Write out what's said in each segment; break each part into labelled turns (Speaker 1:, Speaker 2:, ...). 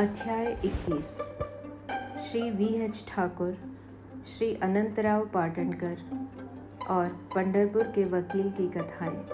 Speaker 1: अध्याय 21 Shri V H Thakur, Shri Anantrao Patankar और पंडरपुर के वकील की कथाएँ।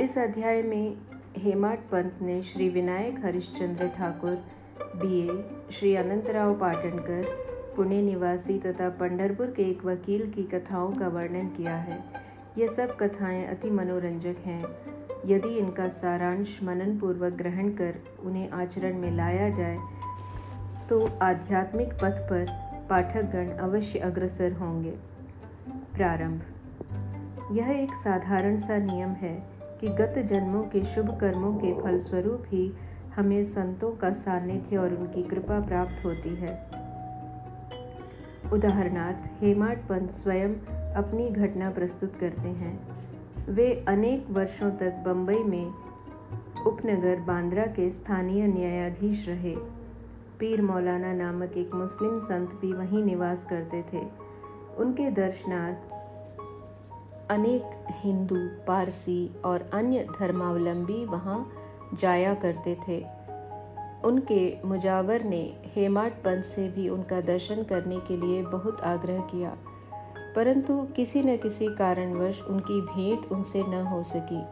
Speaker 1: इस अध्याय में हेमाट पंत ने श्री विनायक हरिश्चंद्र ठाकुर, बीए श्री अनंतराव पाटनकर पुणे निवासी तथा पंडरपुर के एक वकील की कथाओं का वर्णन किया है। ये सब कथाएँ अति मनोरंजक हैं। यदि इनका सारांश मनन पूर्वक ग्रहण कर उन्हें आचरण में लाया जाए तो आध्यात्मिक पथ पर पाठकगण अवश्य अग्रसर होंगे। प्रारंभ। यह एक साधारण सा नियम है कि गत जन्मों के शुभ कर्मों के फलस्वरूप ही हमें संतों का सानिध्य और उनकी कृपा प्राप्त होती है। उदाहरणार्थ हेमाड पंत स्वयं अपनी घटना प्रस्तुत करते हैं। वे अनेक वर्षों तक बम्बई में उपनगर बांद्रा के स्थानीय न्यायाधीश रहे। पीर मौलाना नामक एक मुस्लिम संत भी वहीं निवास करते थे। उनके दर्शनार्थ अनेक हिंदू, पारसी और अन्य धर्मावलंबी वहाँ जाया करते थे। उनके मुजावर ने हेमाट पंत से भी उनका दर्शन करने के लिए बहुत आग्रह किया। परंतु किसी न किसी कारणवश उनकी भेंट उनसे न हो सकी।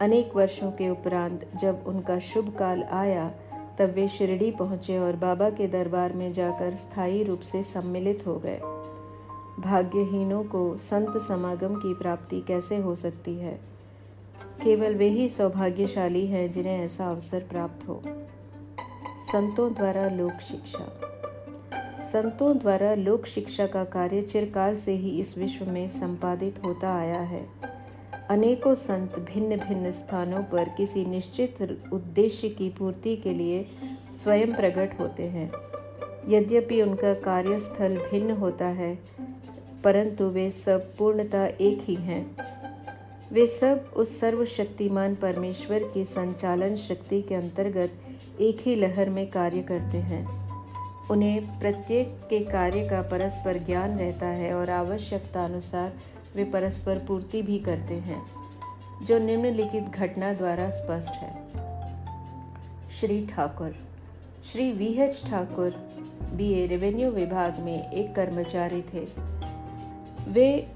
Speaker 1: अनेक वर्षों के उपरांत जब उनका शुभ काल आया, तब वे शिरडी पहुँचे और बाबा के दरबार में जाकर स्थायी रूप से सम्मिलित हो गए। भाग्यहीनों को संत समागम की प्राप्ति कैसे हो सकती है? केवल वे ही सौभाग्यशाली हैं जिन्हें ऐसा अवसर प्राप्त हो। संतों द्वारा लोक शिक्षा। संतों द्वारा लोक शिक्षा का कार्य चिरकाल से ही इस विश्व में संपादित होता आया है। अनेकों संत भिन्न भिन्न स्थानों पर किसी निश्चित उद्देश्य की पूर्ति के लिए स्वयं प्रकट होते हैं। यद्यपि उनका कार्यस्थल भिन्न होता है, परंतु वे सब पूर्णतः एक ही हैं। वे सब उस सर्वशक्तिमान परमेश्वर की संचालन शक्ति के अंतर्गत एक ही लहर में कार्य करते हैं। उन्हें प्रत्येक के कार्य का परस्पर ज्ञान रहता है और आवश्यकता अनुसार वे परस्पर पूर्ति भी करते हैं, जो निम्नलिखित घटना द्वारा स्पष्ट है। Shri Thakur. Shri V H Thakur BA revenue विभाग में एक कर्मचारी थे। वे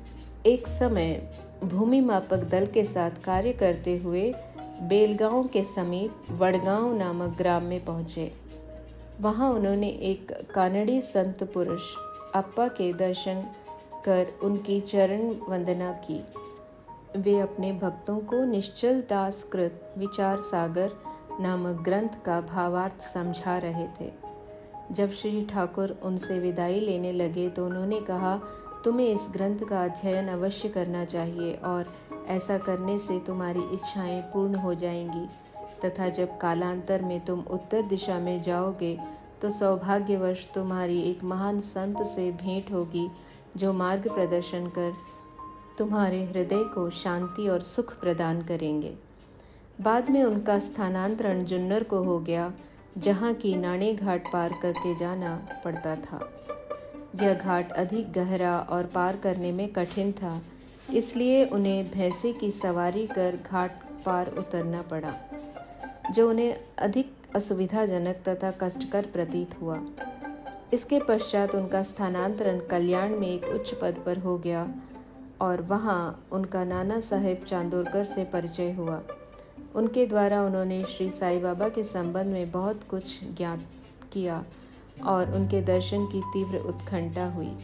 Speaker 1: एक समय भूमि मापक दल के साथ कार्य करते हुए बेलगांव के समीप वडगांव नामक ग्राम में पहुँचे। वहाँ उन्होंने एक कानड़ी संत पुरुष अप्पा के दर्शन कर उनकी चरण वंदना की। वे अपने भक्तों को निश्चल दास कृत विचार सागर नामक ग्रंथ का भावार्थ समझा रहे थे। जब श्री ठाकुर उनसे विदाई लेने लगे तो उन्होंने कहा, तुम्हें इस ग्रंथ का अध्ययन अवश्य करना चाहिए और ऐसा करने से तुम्हारी इच्छाएँ पूर्ण हो जाएँगी। तथा जब कालांतर में तुम उत्तर दिशा में जाओगे तो सौभाग्यवश तुम्हारी एक महान संत से भेंट होगी, जो मार्ग प्रदर्शन कर तुम्हारे हृदय को शांति और सुख प्रदान करेंगे। बाद में उनका स्थानांतरण जुन्नर को हो गया, जहाँ की नाणे घाट पार करके जाना पड़ता था। यह घाट अधिक गहरा और पार करने में कठिन था, इसलिए उन्हें भैंसे की सवारी कर घाट पार उतरना पड़ा। जो उन्हें अधिक असुविधाजनक तथा कष्टकर प्रतीत हुआ। इसके पश्चात उनका स्थानांतरण कल्याण में एक उच्च पद पर हो गया और वहाँ उनका नाना साहेब चांदोरकर से परिचय हुआ। उनके द्वारा उन्होंने श्री साई बाबा के संबंध में बहुत कुछ ज्ञात किया और उनके दर्शन की तीव्र उत्कंठा हुई।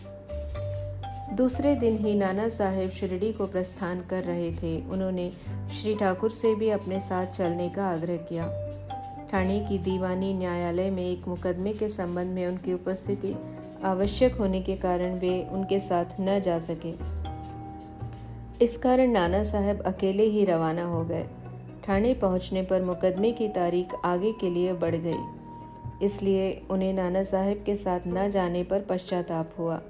Speaker 1: दूसरे दिन ही नाना साहेब शिरडी को प्रस्थान कर रहे थे। उन्होंने श्री ठाकुर से भी अपने साथ चलने का आग्रह किया। ठाणे की दीवानी न्यायालय में एक मुकदमे के संबंध में उनकी उपस्थिति आवश्यक होने के कारण वे उनके साथ न जा सके। इस कारण नाना साहब अकेले ही रवाना हो गए। ठाणे पहुँचने पर मुकदमे की तारीख आगे के लिए बढ़ गई। इसलिए उन्हें नाना साहब के साथ न जाने पर पश्चाताप हुआ।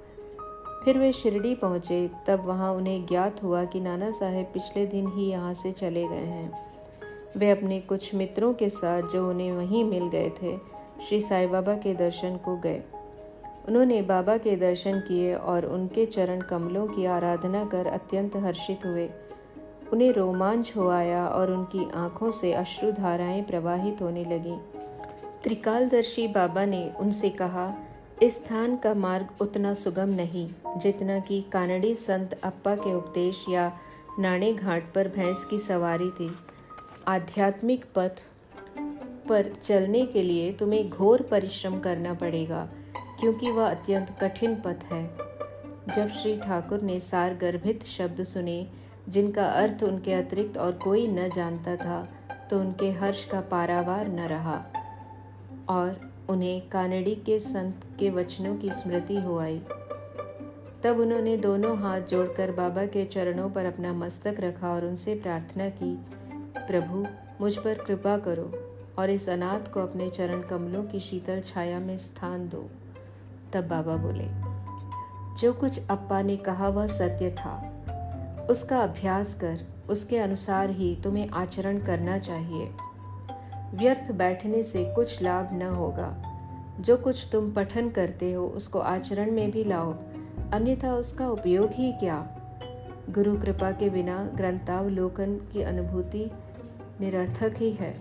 Speaker 1: फिर वे शिरडी पहुँचे। तब वहाँ उन्हें ज्ञात हुआ कि नाना साहेब पिछले दिन ही यहाँ से चले गए हैं। वे अपने कुछ मित्रों के साथ जो उन्हें वहीं मिल गए थे, श्री साई बाबा के दर्शन को गए। उन्होंने बाबा के दर्शन किए और उनके चरण कमलों की आराधना कर अत्यंत हर्षित हुए। उन्हें रोमांच हो आया और उनकी आँखों से अश्रुधाराएँ प्रवाहित होने लगीं। त्रिकालदर्शी बाबा ने उनसे कहा इस स्थान का मार्ग उतना सुगम नहीं, जितना कि कानड़ी संत अप्पा के उपदेश या नाणे घाट पर भैंस की सवारी थी। आध्यात्मिक पथ पर चलने के लिए तुम्हें घोर परिश्रम करना पड़ेगा, क्योंकि वह अत्यंत कठिन पथ है। जब श्री ठाकुर ने सार गर्भित शब्द सुने, जिनका अर्थ उनके अतिरिक्त और कोई न जानता था तो उनके हर्ष का पारावार न रहा। और उन्हें कानड़ी के संत के वचनों की स्मृति हो आई। तब उन्होंने दोनों हाथ जोड़कर बाबा के चरणों पर अपना मस्तक रखा और उनसे प्रार्थना की, प्रभु, मुझ पर कृपा करो और इस अनाथ को अपने चरण कमलों की शीतल छाया में स्थान दो। तब बाबा बोले, जो कुछ अप्पा ने कहा वह सत्य था। उसका अभ्यास कर, उसके अनुसार ही तुम्हें आचरण करना चाहिए। व्यर्थ बैठने से कुछ लाभ न होगा। जो कुछ तुम पठन करते हो, उसको आचरण में भी लाओ। अन्यथा उसका उपयोग ही क्या? गुरु कृपा के बिना ग्रंथावलोकन की अनुभूति निरर्थक ही है।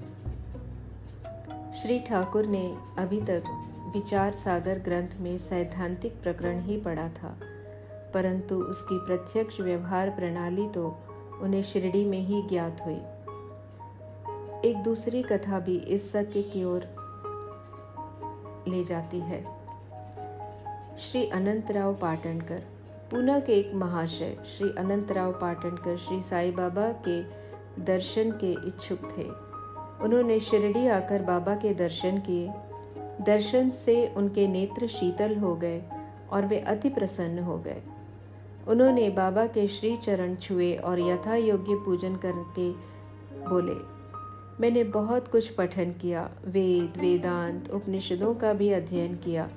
Speaker 1: श्री ठाकुर ने अभी तक विचार सागर ग्रंथ में सैद्धांतिक प्रकरण ही पढ़ा था। परंतु उसकी प्रत्यक्ष व्यवहार प्रणाली तो उन्हें शिरडी में ही ज्ञात हुई। एक दूसरी कथा भी इस सत्य की ओर ले जाती है। श्री अनंतराव पाटनकर पूना के एक महाशय श्री अनंतराव पाटनकर श्री साईं बाबा के दर्शन के इच्छुक थे। उन्होंने शिरडी आकर बाबा के दर्शन किए। दर्शन से उनके नेत्र शीतल हो गए और वे अति प्रसन्न हो गए। उन्होंने बाबा के श्री चरण छुए और यथा योग्य पूजन करके बोले मैंने बहुत कुछ पठन किया, वेद, वेदांत, उपनिषदों का भी अध्ययन किया,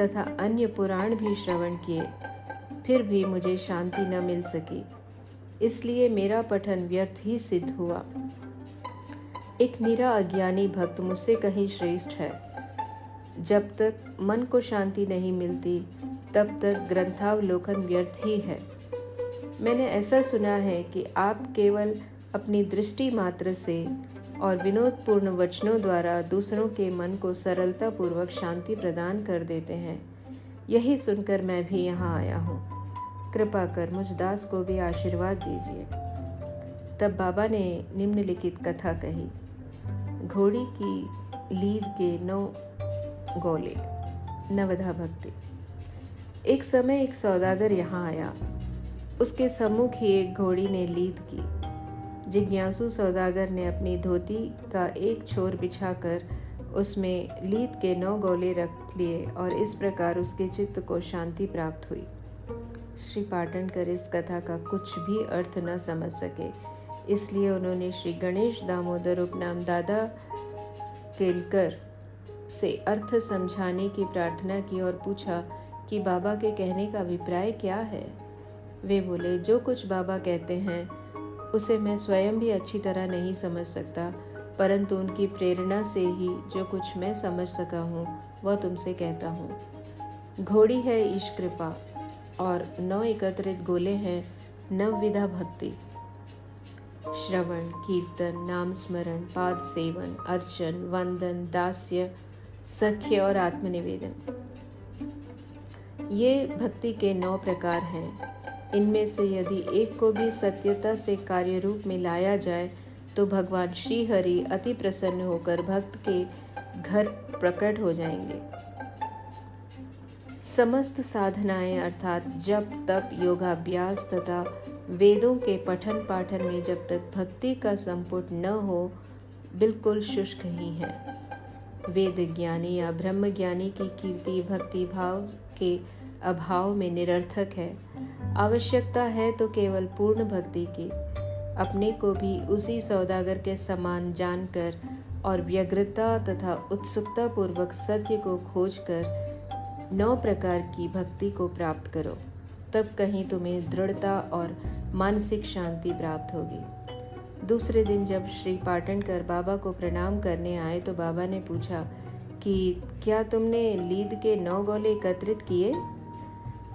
Speaker 1: तथा अन्य पुराण भी श्रवण किए, फिर भी मुझे शांति न मिल सकी। इसलिए मेरा पठन व्यर्थ ही सिद्ध हुआ। एक निरा अज्ञानी भक्त मुझसे कहीं श्रेष्ठ है। जब तक मन को शांति नहीं मिलती, तब तक ग्रंथावलोकन व्यर्थ ही है। मैंने ऐसा सुना है कि आप केवल अपनी दृष्टि मात्र से और विनोदपूर्ण वचनों द्वारा दूसरों के मन को सरलता पूर्वक शांति प्रदान कर देते हैं। यही सुनकर मैं भी यहाँ आया हूँ। कृपा कर मुझ दास को भी आशीर्वाद दीजिए। तब बाबा ने निम्नलिखित कथा कही। घोड़ी की लीद के नौ गोले, नवधा भक्ति। एक समय एक सौदागर यहाँ आया। उसके सम्मुख ही एक घोड़ी ने लीद की। जिज्ञासु सौदागर ने अपनी धोती का एक छोर बिछाकर उसमें लीद के नौ गोले रख लिए और इस प्रकार उसके चित्त को शांति प्राप्त हुई। श्री पाटनकर इस कथा का कुछ भी अर्थ न समझ सके, इसलिए उन्होंने श्री गणेश दामोदर उपनाम दादा केलकर से अर्थ समझाने की प्रार्थना की और पूछा कि बाबा के कहने का अभिप्राय क्या है? वे बोले, जो कुछ बाबा कहते हैं उसे मैं स्वयं भी अच्छी तरह नहीं समझ सकता, परंतु उनकी प्रेरणा से ही जो कुछ मैं समझ सका हूँ, वह तुमसे कहता हूँ। घोड़ी है ईश कृपा, और नौ एकत्रित गोले हैं नवविधा भक्ति। श्रवण, कीर्तन, नाम स्मरण, पाद सेवन, अर्चन, वंदन, दास्य, सख्य और आत्मनिवेदन। ये भक्ति के नौ प्रकार हैं। इनमें से यदि एक को भी सत्यता से कार्य रूप में लाया जाए तो भगवान श्री हरि अति प्रसन्न होकर भक्त के घर प्रकट हो जाएँगे। समस्त साधनाएँ अर्थात जप, तप, योगाभ्यास तथा वेदों के पठन पाठन में जब तक भक्ति का संपुट न हो, बिल्कुल शुष्क ही है। वेद ज्ञानी या ब्रह्म ज्ञानी की कीर्ति, भक्ति भाव के अभाव में निरर्थक है। आवश्यकता है तो केवल पूर्ण भक्ति की। अपने को भी उसी सौदागर के समान जानकर और व्यग्रता तथा उत्सुकता पूर्वक सत्य को खोजकर नौ प्रकार की भक्ति को प्राप्त करो। तब कहीं तुम्हें दृढ़ता और मानसिक शांति प्राप्त होगी। दूसरे दिन जब श्री पाटनकर बाबा को प्रणाम करने आए तो बाबा ने पूछा कि क्या तुमने लीद के नौ गोले एकत्रित किए?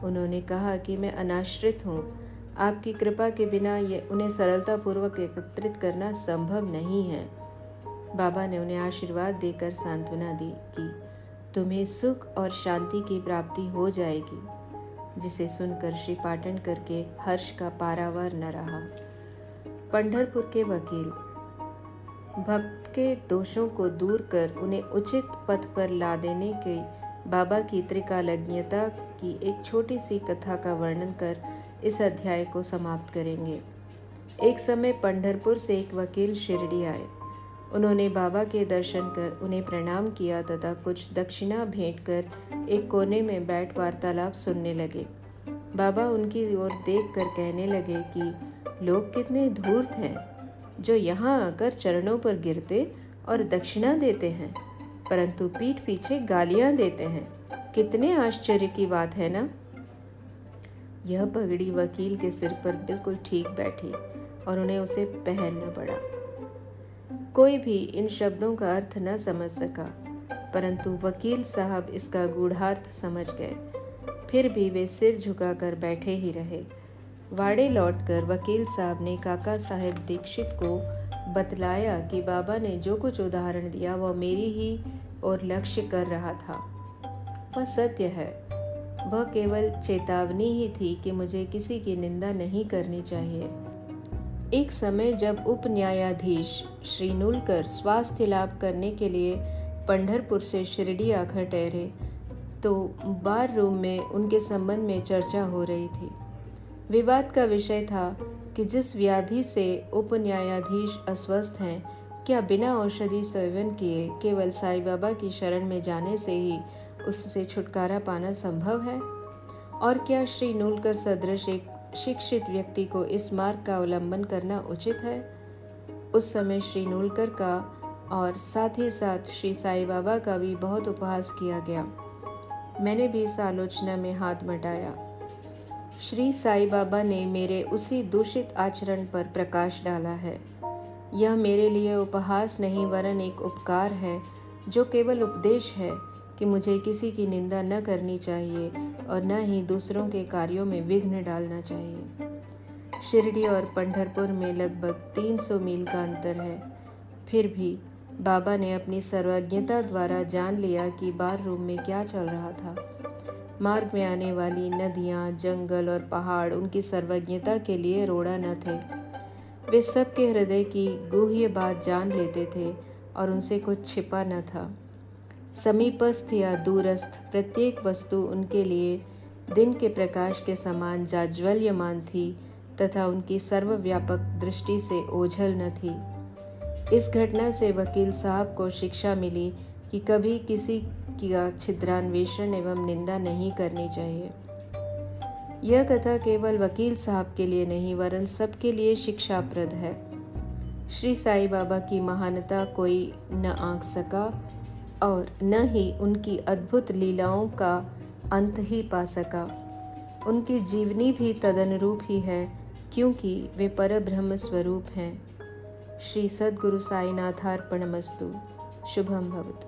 Speaker 1: उन्होंने कहा कि मैं अनाश्रित हूँ। आपकी कृपा के बिना ये उन्हें सरलतापूर्वक एकत्रित करना संभव नहीं है। बाबा ने उन्हें आशीर्वाद देकर सांत्वना दी कि तुम्हें सुख और शांति की प्राप्ति हो जाएगी, जिसे सुनकर श्री पाटन करके हर्ष का पारावार न रहा। पंढरपुर के वकील, भक्त के दोषों को दूर कर उन्हें उचित पथ पर ला देने के बाबा की त्रिकालज्ञता की एक छोटी सी कथा का वर्णन कर इस अध्याय को समाप्त करेंगे। एक समय पंढरपुर से एक वकील शिरडी आए। उन्होंने बाबा के दर्शन कर उन्हें प्रणाम किया तथा कुछ दक्षिणा भेंट कर एक कोने में बैठ वार्तालाप सुनने लगे। बाबा उनकी ओर देख कर कहने लगे कि, लोग कितने धूर्त हैं, जो यहाँ आकर चरणों पर गिरते और दक्षिणा देते हैं। परंतु पीठ पीछे गालियाँ देते हैं। कितने आश्चर्य की बात है ना? यह पगड़ी वकील के सिर पर बिल्कुल ठीक बैठी और उन्हें उसे पहनना पड़ा। कोई भी इन शब्दों का अर्थ न समझ सका, परंतु वकील साहब इसका गूढ़ार्थ समझ गए। फिर भी वे सिर झुकाकर बैठे ही रहे। वाड़े लौटकर वकील साहब ने काका साहेब दीक्षित को बतलाया कि बाबा ने जो कुछ उदाहरण दिया, वह मेरी ही और लक्ष्य कर रहा था। वह सत्य है, वह केवल चेतावनी ही थी कि मुझे किसी की निंदा नहीं करनी चाहिए। एक समय जब उप न्यायाधीश श्री नुलकर स्वास्थ्य लाभ करने के लिए पंढरपुर से शिरडी आकर ठहरे तो बार रूम में उनके संबंध में चर्चा हो रही थी। विवाद का विषय था कि जिस व्याधि से उप न्यायाधीश अस्वस्थ हैं क्या बिना औषधि सेवन किए केवल साईं बाबा की शरण में जाने से ही उससे छुटकारा पाना संभव है? और क्या श्री नूलकर सदृश एक शिक्षित व्यक्ति को इस मार्ग का अवलंबन करना उचित है? उस समय श्री नूलकर का और साथ ही साथ श्री साई बाबा का भी बहुत उपहास किया गया। मैंने भी इस आलोचना में हाथ बटाया। श्री साई बाबा ने मेरे उसी दूषित आचरण पर प्रकाश डाला है। यह मेरे लिए उपहास नहीं, वरन एक उपकार है, जो केवल उपदेश है कि मुझे किसी की निंदा न करनी चाहिए और न ही दूसरों के कार्यों में विघ्न डालना चाहिए। शिरडी और पंढरपुर में लगभग 300 मील का अंतर है। फिर भी बाबा ने अपनी सर्वज्ञता द्वारा जान लिया कि बार रूम में क्या चल रहा था। मार्ग में आने वाली नदियाँ, जंगल और पहाड़ उनकी सर्वज्ञता के लिए रोड़ा न थे। वे सबके हृदय की गुह्य बात जान लेते थे और उनसे कुछ छिपा न था। समीपस्थ या दूरस्थ प्रत्येक वस्तु उनके लिए दिन के प्रकाश के समान जाज्वल्यमान थी तथा उनकी सर्वव्यापक दृष्टि से ओझल न थी। इस घटना से वकील साहब को शिक्षा मिली कि कभी किसी का छिद्रान्वेषण एवं निंदा नहीं करनी चाहिए। यह कथा केवल वकील साहब के लिए नहीं, वरन सबके लिए शिक्षाप्रद है। श्री साई बाबा की महानता कोई न आंक सका और न ही उनकी अद्भुत लीलाओं का अंत ही पा सका। उनकी जीवनी भी तदनुरूप ही है, क्योंकि वे पर ब्रह्म स्वरूप हैं। श्री सद्गुरु साईनाथार्पणमस्तु शुभम भवतु।